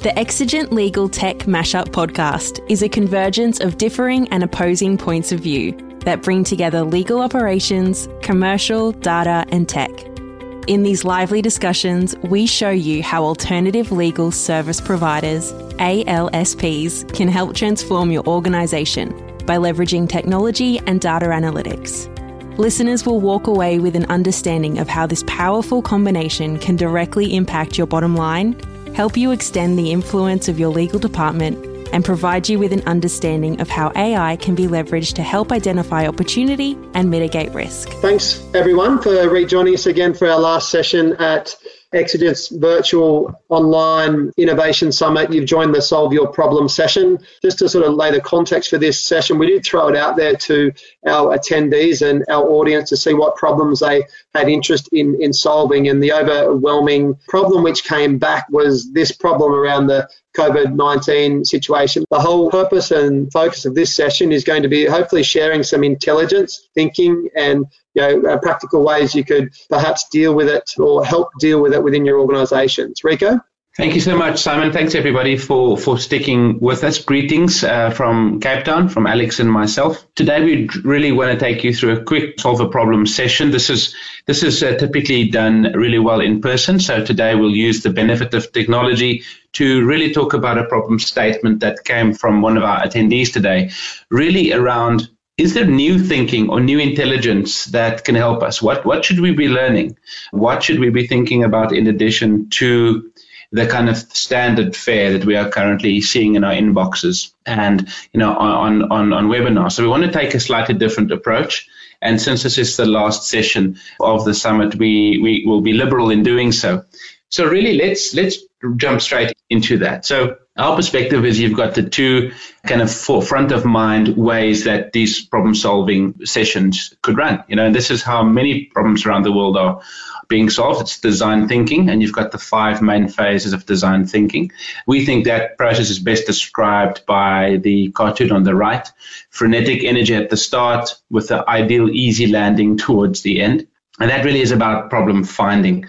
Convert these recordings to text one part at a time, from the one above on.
The Exigent Legal Tech Mashup podcast is a convergence of differing and opposing points of view that bring together legal operations, commercial, data, and tech. In these lively discussions, we show you how alternative legal service providers, ALSPs, can help transform your organisation by leveraging technology and data analytics. Listeners will walk away with an understanding of how this powerful combination can directly impact your bottom line, help you extend the influence of your legal department, and provide you with an understanding of how AI can be leveraged to help identify opportunity and mitigate risk. Thanks, everyone, for rejoining us again for our last session at Exigent's virtual online innovation summit. You've joined the Solve Your Problem session. Just to sort of lay the context for this session, we did throw it out there to our attendees and our audience to see what problems they had interest in, in solving. And the overwhelming problem which came back was this problem around the COVID 19 situation. The whole purpose and focus of this session is going to be hopefully sharing some intelligence, thinking, and you know, uh, practical ways you could perhaps deal with it or help deal with it within your organizations. Rico? Thank you so much, Simon. Thanks everybody for, for sticking with us. Greetings uh, from Cape Town, from Alex and myself. Today we really want to take you through a quick solve a problem session. This is this is uh, typically done really well in person. So today we'll use the benefit of technology to really talk about a problem statement that came from one of our attendees today, really around is there new thinking or new intelligence that can help us? What what should we be learning? What should we be thinking about in addition to the kind of standard fare that we are currently seeing in our inboxes and you know on on on webinars. So we want to take a slightly different approach. And since this is the last session of the summit, we, we will be liberal in doing so. So really, let's let's jump straight into that. So our perspective is you've got the two kind of front of mind ways that these problem solving sessions could run. You know, and this is how many problems around the world are being solved. It's design thinking, and you've got the five main phases of design thinking. We think that process is best described by the cartoon on the right. Frenetic energy at the start with the ideal easy landing towards the end. And that really is about problem finding.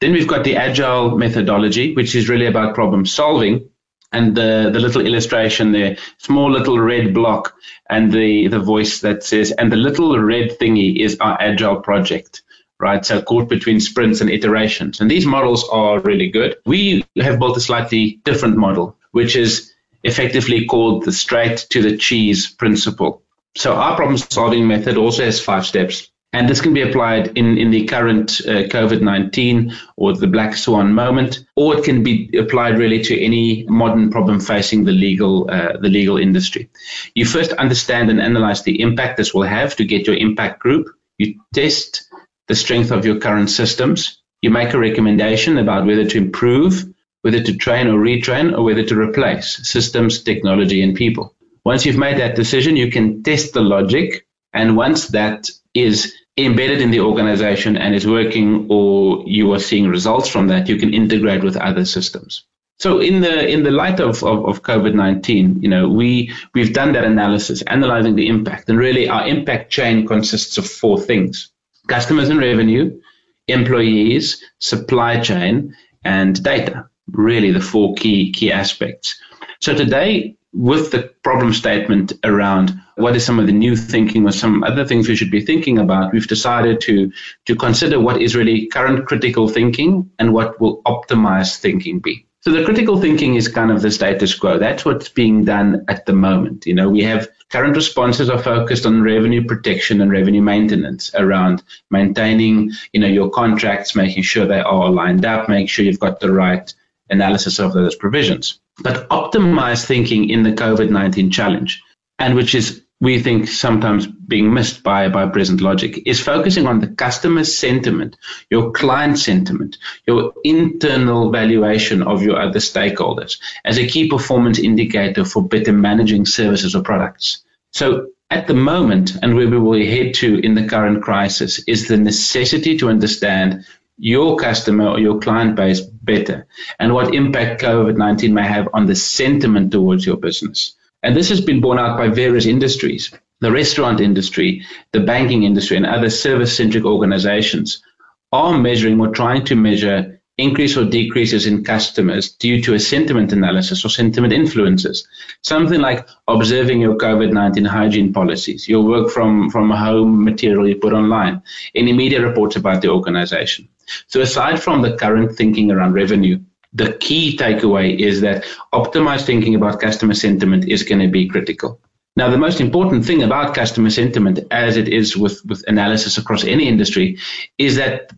Then we've got the agile methodology, which is really about problem solving. And the, the little illustration there, small little red block, and the, the voice that says, and the little red thingy is our agile project right? So caught between sprints and iterations. And these models are really good. We have built a slightly different model, which is effectively called the straight to the cheese principle. So our problem solving method also has five steps. And this can be applied in, in the current uh, COVID 19 or the black swan moment, or it can be applied really to any modern problem facing the legal, uh, the legal industry. You first understand and analyze the impact this will have to get your impact group. You test the strength of your current systems. You make a recommendation about whether to improve, whether to train or retrain, or whether to replace systems, technology, and people. Once you've made that decision, you can test the logic. And once that is embedded in the organization and is working or you are seeing results from that, you can integrate with other systems. So in the in the light of, of, of COVID nineteen, you know, we we've done that analysis, analyzing the impact, and really our impact chain consists of four things: customers and revenue, employees, supply chain, and data. Really, the four key key aspects. So today, with the problem statement around what is some of the new thinking or some other things we should be thinking about, we've decided to, to consider what is really current critical thinking and what will optimized thinking be. So the critical thinking is kind of the status quo. That's what's being done at the moment. You know, we have current responses are focused on revenue protection and revenue maintenance around maintaining, you know, your contracts, making sure they are lined up, make sure you've got the right analysis of those provisions. But optimized thinking in the COVID 19 challenge, and which is, we think, sometimes being missed by, by present logic, is focusing on the customer sentiment, your client sentiment, your internal valuation of your other stakeholders as a key performance indicator for better managing services or products. So at the moment, and where we will head to in the current crisis, is the necessity to understand your customer or your client base better and what impact COVID 19 may have on the sentiment towards your business. And this has been borne out by various industries. The restaurant industry, the banking industry, and other service centric organizations are measuring or trying to measure increase or decreases in customers due to a sentiment analysis or sentiment influences. Something like observing your COVID 19 hygiene policies, your work from, from home material you put online, any media reports about the organization. So, aside from the current thinking around revenue, the key takeaway is that optimized thinking about customer sentiment is going to be critical. Now, the most important thing about customer sentiment, as it is with, with analysis across any industry, is that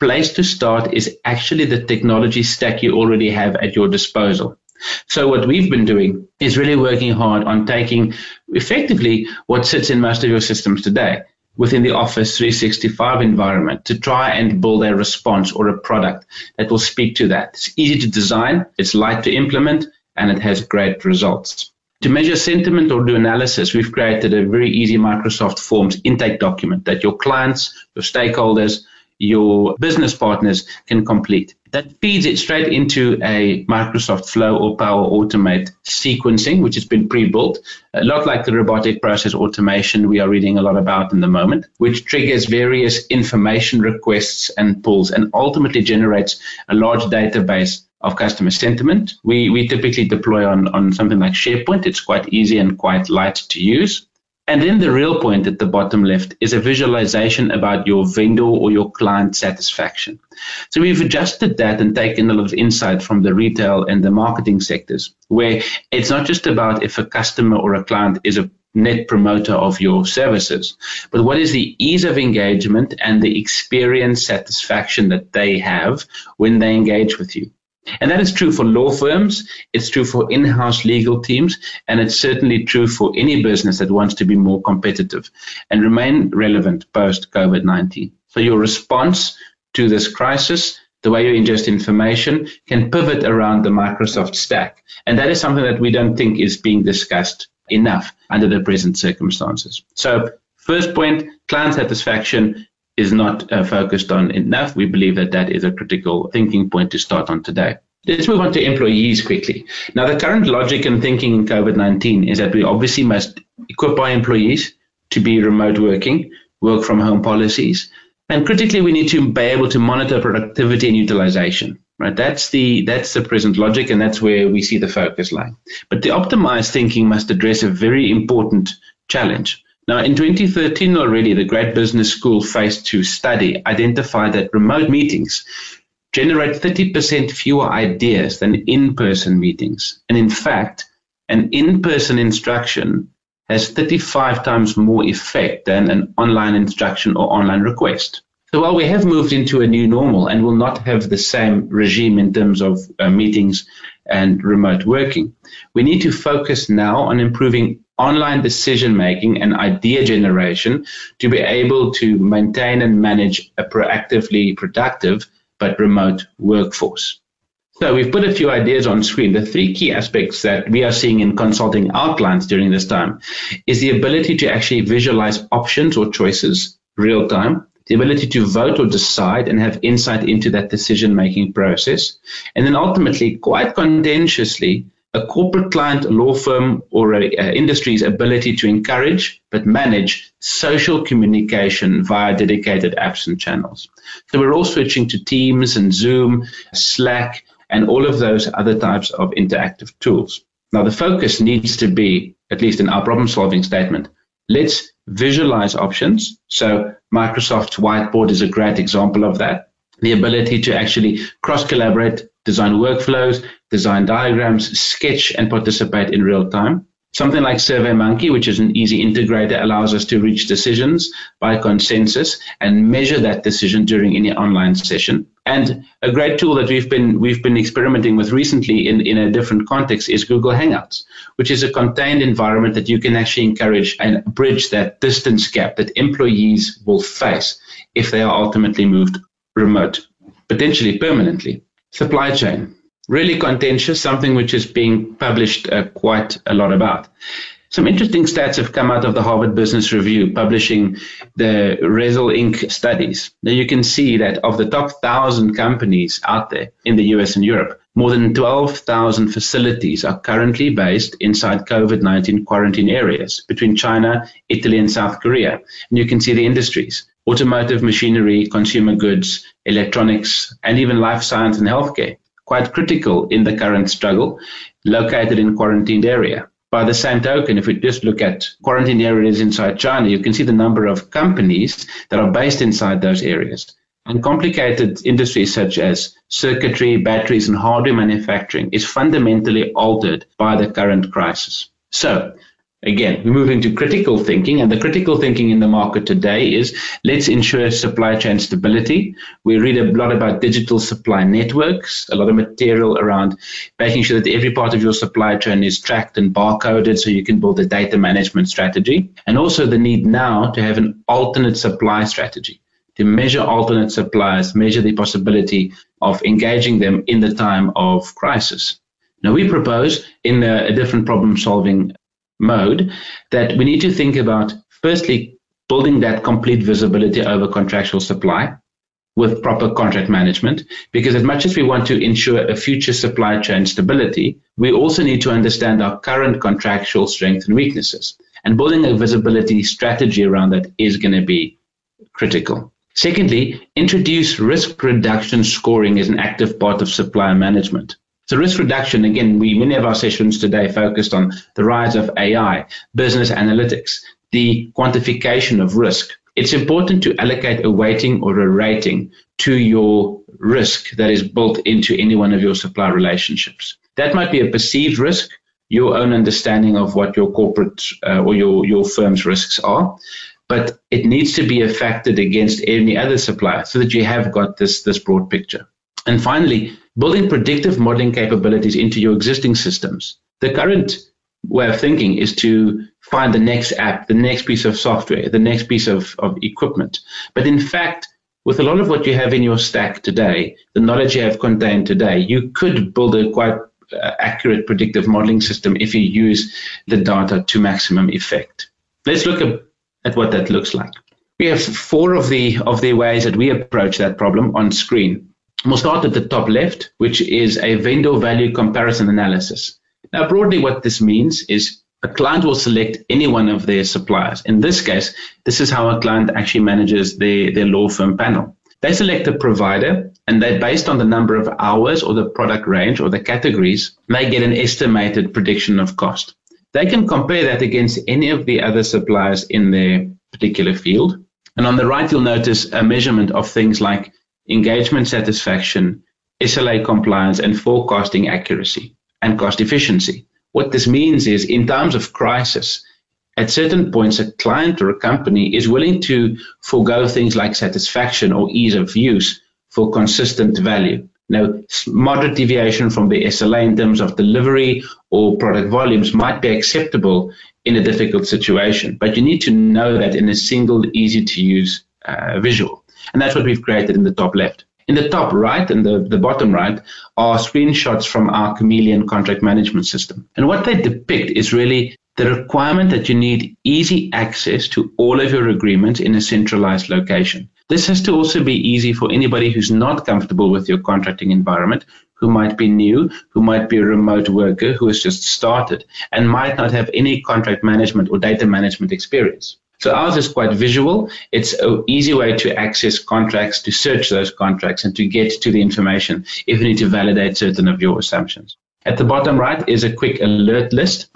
place to start is actually the technology stack you already have at your disposal. So what we've been doing is really working hard on taking effectively what sits in most of your systems today within the Office 365 environment to try and build a response or a product that will speak to that. It's easy to design, it's light to implement, and it has great results. To measure sentiment or do analysis, we've created a very easy Microsoft Forms intake document that your clients, your stakeholders, your business partners can complete. That feeds it straight into a Microsoft Flow or Power Automate sequencing, which has been pre-built, a lot like the robotic process automation we are reading a lot about in the moment, which triggers various information requests and pulls and ultimately generates a large database of customer sentiment. We, we typically deploy on, on something like SharePoint. It's quite easy and quite light to use. And then the real point at the bottom left is a visualization about your vendor or your client satisfaction. So we've adjusted that and taken a lot of insight from the retail and the marketing sectors, where it's not just about if a customer or a client is a net promoter of your services, but what is the ease of engagement and the experience satisfaction that they have when they engage with you. And that is true for law firms, it's true for in house legal teams, and it's certainly true for any business that wants to be more competitive and remain relevant post COVID 19. So, your response to this crisis, the way you ingest information, can pivot around the Microsoft stack. And that is something that we don't think is being discussed enough under the present circumstances. So, first point client satisfaction is not uh, focused on enough. We believe that that is a critical thinking point to start on today. Let's move on to employees quickly. Now, the current logic and thinking in COVID 19 is that we obviously must equip our employees to be remote working, work from home policies, and critically, we need to be able to monitor productivity and utilization. Right, that's the that's the present logic, and that's where we see the focus lie. But the optimized thinking must address a very important challenge, now, in 2013 already, the Great Business School Phase 2 study identified that remote meetings generate 30% fewer ideas than in person meetings. And in fact, an in person instruction has 35 times more effect than an online instruction or online request. So while we have moved into a new normal and will not have the same regime in terms of uh, meetings and remote working, we need to focus now on improving online decision making and idea generation to be able to maintain and manage a proactively productive but remote workforce. So we've put a few ideas on screen. The three key aspects that we are seeing in consulting our clients during this time is the ability to actually visualize options or choices real time, the ability to vote or decide and have insight into that decision making process, and then ultimately, quite contentiously, a corporate client, a law firm, or an industry's ability to encourage but manage social communication via dedicated apps and channels. So we're all switching to Teams and Zoom, Slack, and all of those other types of interactive tools. Now, the focus needs to be, at least in our problem solving statement, let's visualize options. So Microsoft's whiteboard is a great example of that. The ability to actually cross collaborate, design workflows, design diagrams, sketch, and participate in real time. Something like SurveyMonkey, which is an easy integrator, allows us to reach decisions by consensus and measure that decision during any online session. And a great tool that we've been we've been experimenting with recently in, in a different context is Google Hangouts, which is a contained environment that you can actually encourage and bridge that distance gap that employees will face if they are ultimately moved remote, potentially permanently. Supply chain really contentious, something which is being published uh, quite a lot about. Some interesting stats have come out of the Harvard Business Review publishing the Resilinc studies. Now you can see that of the top 1,000 companies out there in the US and Europe, more than 12,000 facilities are currently based inside COVID 19 quarantine areas between China, Italy, and South Korea. And you can see the industries automotive machinery, consumer goods, electronics, and even life science and healthcare. Quite critical in the current struggle, located in quarantined area. By the same token, if we just look at quarantined areas inside China, you can see the number of companies that are based inside those areas. And complicated industries such as circuitry, batteries, and hardware manufacturing is fundamentally altered by the current crisis. So, again, we move into critical thinking, and the critical thinking in the market today is let's ensure supply chain stability. We read a lot about digital supply networks, a lot of material around making sure that every part of your supply chain is tracked and barcoded so you can build a data management strategy, and also the need now to have an alternate supply strategy to measure alternate suppliers, measure the possibility of engaging them in the time of crisis. Now, we propose in a, a different problem solving mode that we need to think about firstly building that complete visibility over contractual supply with proper contract management because as much as we want to ensure a future supply chain stability we also need to understand our current contractual strengths and weaknesses and building a visibility strategy around that is going to be critical Secondly, introduce risk reduction scoring as an active part of supply management. So risk reduction, again, we many of our sessions today focused on the rise of AI, business analytics, the quantification of risk. It's important to allocate a weighting or a rating to your risk that is built into any one of your supply relationships. That might be a perceived risk, your own understanding of what your corporate uh, or your, your firm's risks are but it needs to be affected against any other supplier so that you have got this, this broad picture. And finally, building predictive modeling capabilities into your existing systems. The current way of thinking is to find the next app, the next piece of software, the next piece of, of equipment. But in fact, with a lot of what you have in your stack today, the knowledge you have contained today, you could build a quite uh, accurate predictive modeling system if you use the data to maximum effect. Let's look at at what that looks like. We have four of the of the ways that we approach that problem on screen. We'll start at the top left, which is a vendor value comparison analysis. Now, broadly, what this means is a client will select any one of their suppliers. In this case, this is how a client actually manages their, their law firm panel. They select a provider, and they, based on the number of hours or the product range or the categories, they get an estimated prediction of cost. They can compare that against any of the other suppliers in their particular field. And on the right, you'll notice a measurement of things like engagement satisfaction, SLA compliance, and forecasting accuracy and cost efficiency. What this means is in times of crisis, at certain points, a client or a company is willing to forego things like satisfaction or ease of use for consistent value. Now, moderate deviation from the SLA in terms of delivery or product volumes might be acceptable in a difficult situation, but you need to know that in a single, easy to use uh, visual. And that's what we've created in the top left. In the top right and the, the bottom right are screenshots from our Chameleon contract management system. And what they depict is really the requirement that you need easy access to all of your agreements in a centralized location. This has to also be easy for anybody who's not comfortable with your contracting environment, who might be new, who might be a remote worker who has just started and might not have any contract management or data management experience. So ours is quite visual. It's an easy way to access contracts, to search those contracts, and to get to the information if you need to validate certain of your assumptions. At the bottom right is a quick alert list.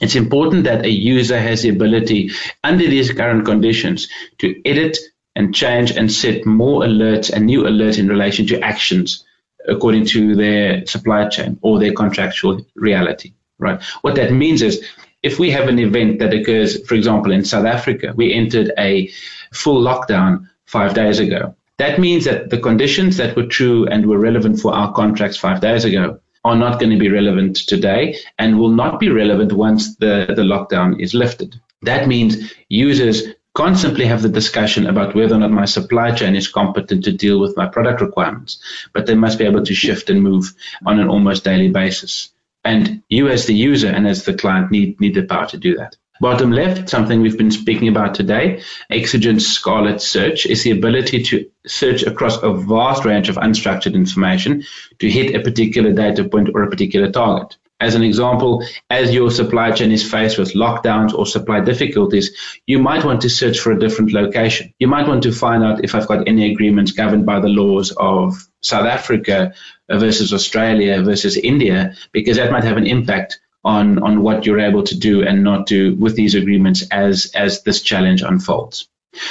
It's important that a user has the ability, under these current conditions, to edit and change and set more alerts and new alerts in relation to actions according to their supply chain or their contractual reality, right? What that means is if we have an event that occurs, for example, in South Africa, we entered a full lockdown five days ago. That means that the conditions that were true and were relevant for our contracts five days ago are not going to be relevant today and will not be relevant once the, the lockdown is lifted. That means users constantly have the discussion about whether or not my supply chain is competent to deal with my product requirements, but they must be able to shift and move on an almost daily basis. And you, as the user and as the client, need, need the power to do that. Bottom left, something we've been speaking about today, Exigent Scarlet Search is the ability to search across a vast range of unstructured information to hit a particular data point or a particular target. As an example, as your supply chain is faced with lockdowns or supply difficulties, you might want to search for a different location. You might want to find out if I've got any agreements governed by the laws of South Africa versus Australia versus India, because that might have an impact on on what you're able to do and not do with these agreements as as this challenge unfolds.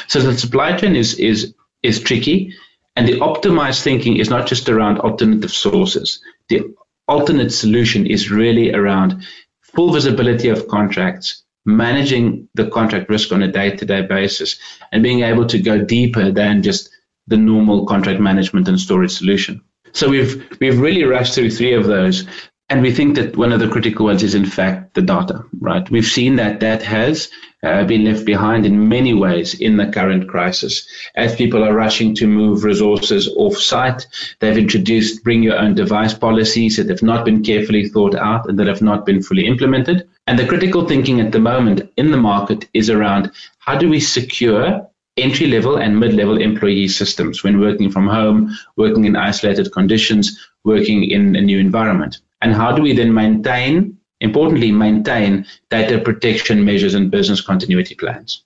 So the supply chain is is is tricky, and the optimized thinking is not just around alternative sources. The alternate solution is really around full visibility of contracts, managing the contract risk on a day-to-day basis, and being able to go deeper than just the normal contract management and storage solution. So we've we've really rushed through three of those. And we think that one of the critical ones is, in fact, the data, right? We've seen that that has uh, been left behind in many ways in the current crisis. As people are rushing to move resources off site, they've introduced bring your own device policies that have not been carefully thought out and that have not been fully implemented. And the critical thinking at the moment in the market is around how do we secure entry level and mid level employee systems when working from home, working in isolated conditions, working in a new environment? And how do we then maintain, importantly, maintain data protection measures and business continuity plans?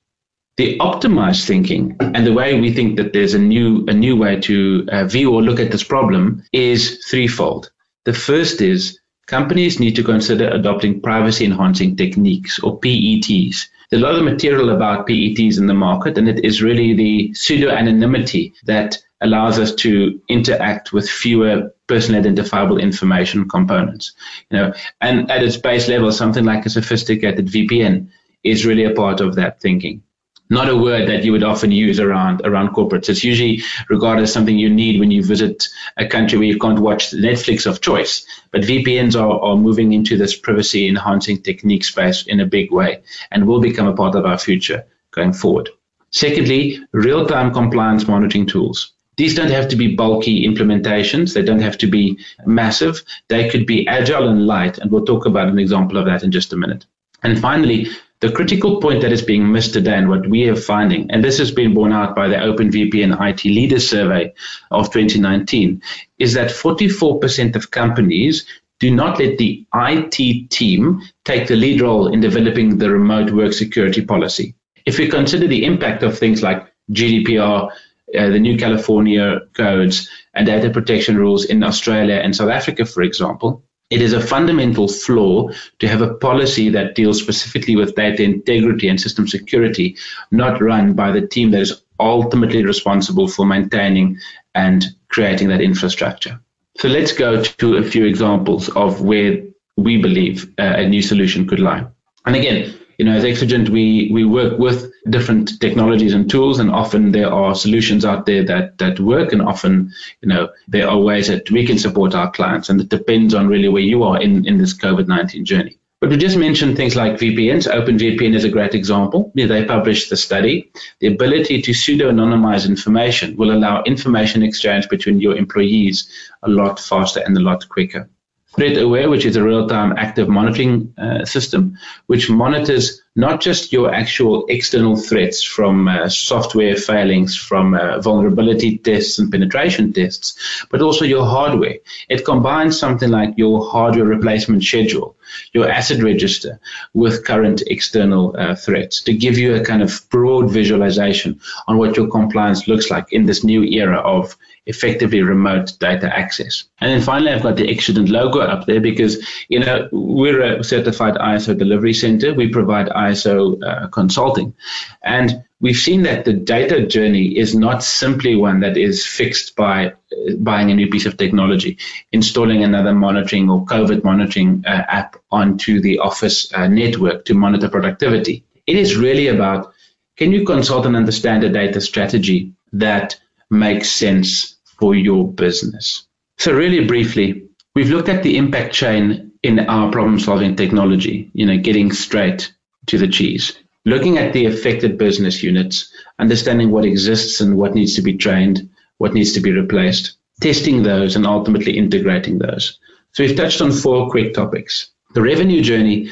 The optimized thinking and the way we think that there's a new a new way to uh, view or look at this problem is threefold. The first is companies need to consider adopting privacy enhancing techniques or PETs. There's a lot of material about PETs in the market, and it is really the pseudo anonymity that allows us to interact with fewer personally identifiable information components. You know, and at its base level, something like a sophisticated VPN is really a part of that thinking. Not a word that you would often use around around corporates. It's usually regarded as something you need when you visit a country where you can't watch Netflix of choice. But VPNs are, are moving into this privacy enhancing technique space in a big way and will become a part of our future going forward. Secondly, real time compliance monitoring tools. These don't have to be bulky implementations. They don't have to be massive. They could be agile and light. And we'll talk about an example of that in just a minute. And finally, the critical point that is being missed today and what we are finding, and this has been borne out by the OpenVPN IT Leaders Survey of 2019, is that 44% of companies do not let the IT team take the lead role in developing the remote work security policy. If we consider the impact of things like GDPR, uh, the new California codes and data protection rules in Australia and South Africa, for example, it is a fundamental flaw to have a policy that deals specifically with data integrity and system security, not run by the team that is ultimately responsible for maintaining and creating that infrastructure. So let's go to a few examples of where we believe uh, a new solution could lie. And again, you know, as Exigent, we, we work with different technologies and tools, and often there are solutions out there that, that work, and often, you know, there are ways that we can support our clients, and it depends on really where you are in, in this COVID 19 journey. But we just mentioned things like VPNs. OpenVPN is a great example. They published the study. The ability to pseudo anonymize information will allow information exchange between your employees a lot faster and a lot quicker. Threat Aware, which is a real-time active monitoring uh, system, which monitors not just your actual external threats from uh, software failings, from uh, vulnerability tests and penetration tests, but also your hardware. It combines something like your hardware replacement schedule, your asset register, with current external uh, threats to give you a kind of broad visualization on what your compliance looks like in this new era of effectively remote data access. And then finally, I've got the Exigent logo up there because, you know, we're a certified ISO delivery center. We provide ISO uh, consulting. And we've seen that the data journey is not simply one that is fixed by buying a new piece of technology, installing another monitoring or COVID monitoring uh, app onto the office uh, network to monitor productivity. It is really about can you consult and understand a data strategy that makes sense for your business. So, really briefly, we've looked at the impact chain in our problem solving technology, you know, getting straight to the cheese, looking at the affected business units, understanding what exists and what needs to be trained, what needs to be replaced, testing those, and ultimately integrating those. So, we've touched on four quick topics. The revenue journey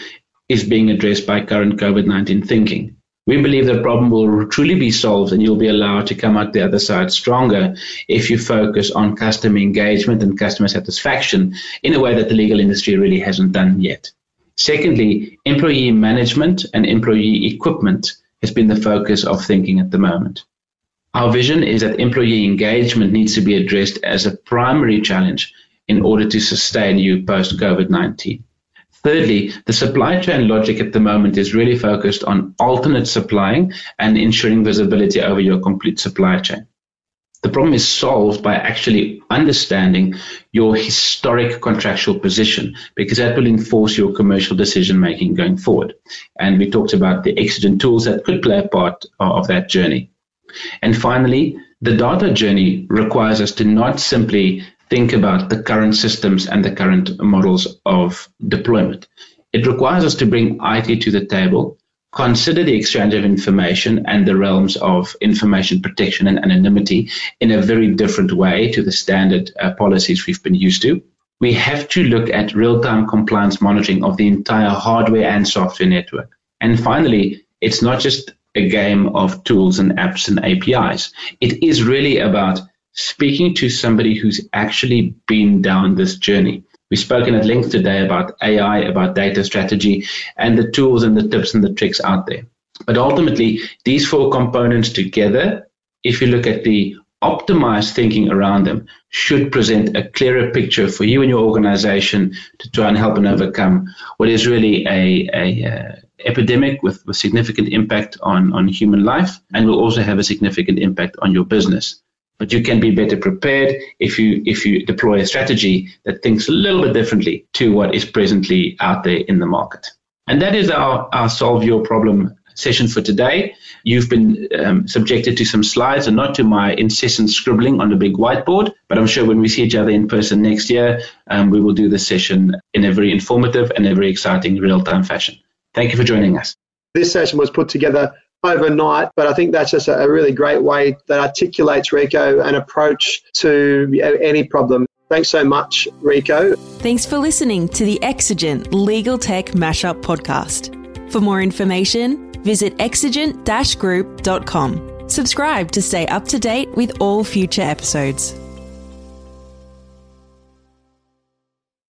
is being addressed by current COVID 19 thinking. We believe the problem will truly be solved and you'll be allowed to come out the other side stronger if you focus on customer engagement and customer satisfaction in a way that the legal industry really hasn't done yet. Secondly, employee management and employee equipment has been the focus of thinking at the moment. Our vision is that employee engagement needs to be addressed as a primary challenge in order to sustain you post COVID 19. Thirdly, the supply chain logic at the moment is really focused on alternate supplying and ensuring visibility over your complete supply chain. The problem is solved by actually understanding your historic contractual position because that will enforce your commercial decision making going forward. And we talked about the exigent tools that could play a part uh, of that journey. And finally, the data journey requires us to not simply think about the current systems and the current models of deployment. It requires us to bring IT to the table, consider the exchange of information and the realms of information protection and anonymity in a very different way to the standard uh, policies we've been used to. We have to look at real time compliance monitoring of the entire hardware and software network. And finally, it's not just a game of tools and apps and APIs. It is really about speaking to somebody who's actually been down this journey. We've spoken at length today about AI, about data strategy, and the tools and the tips and the tricks out there. But ultimately, these four components together, if you look at the optimized thinking around them, should present a clearer picture for you and your organization to try and help and overcome what is really a, a, a uh, epidemic with, with significant impact on, on human life and will also have a significant impact on your business but you can be better prepared if you if you deploy a strategy that thinks a little bit differently to what is presently out there in the market. And that is our, our solve your problem session for today. You've been um, subjected to some slides and not to my incessant scribbling on the big whiteboard, but I'm sure when we see each other in person next year, um, we will do this session in a very informative and a very exciting real time fashion. Thank you for joining us. This session was put together overnight, but I think that's just a really great way that articulates Rico an approach to any problem. Thanks so much, Rico. Thanks for listening to the Exigent Legal Tech Mashup podcast. For more information, visit exigent group.com. Subscribe to stay up to date with all future episodes.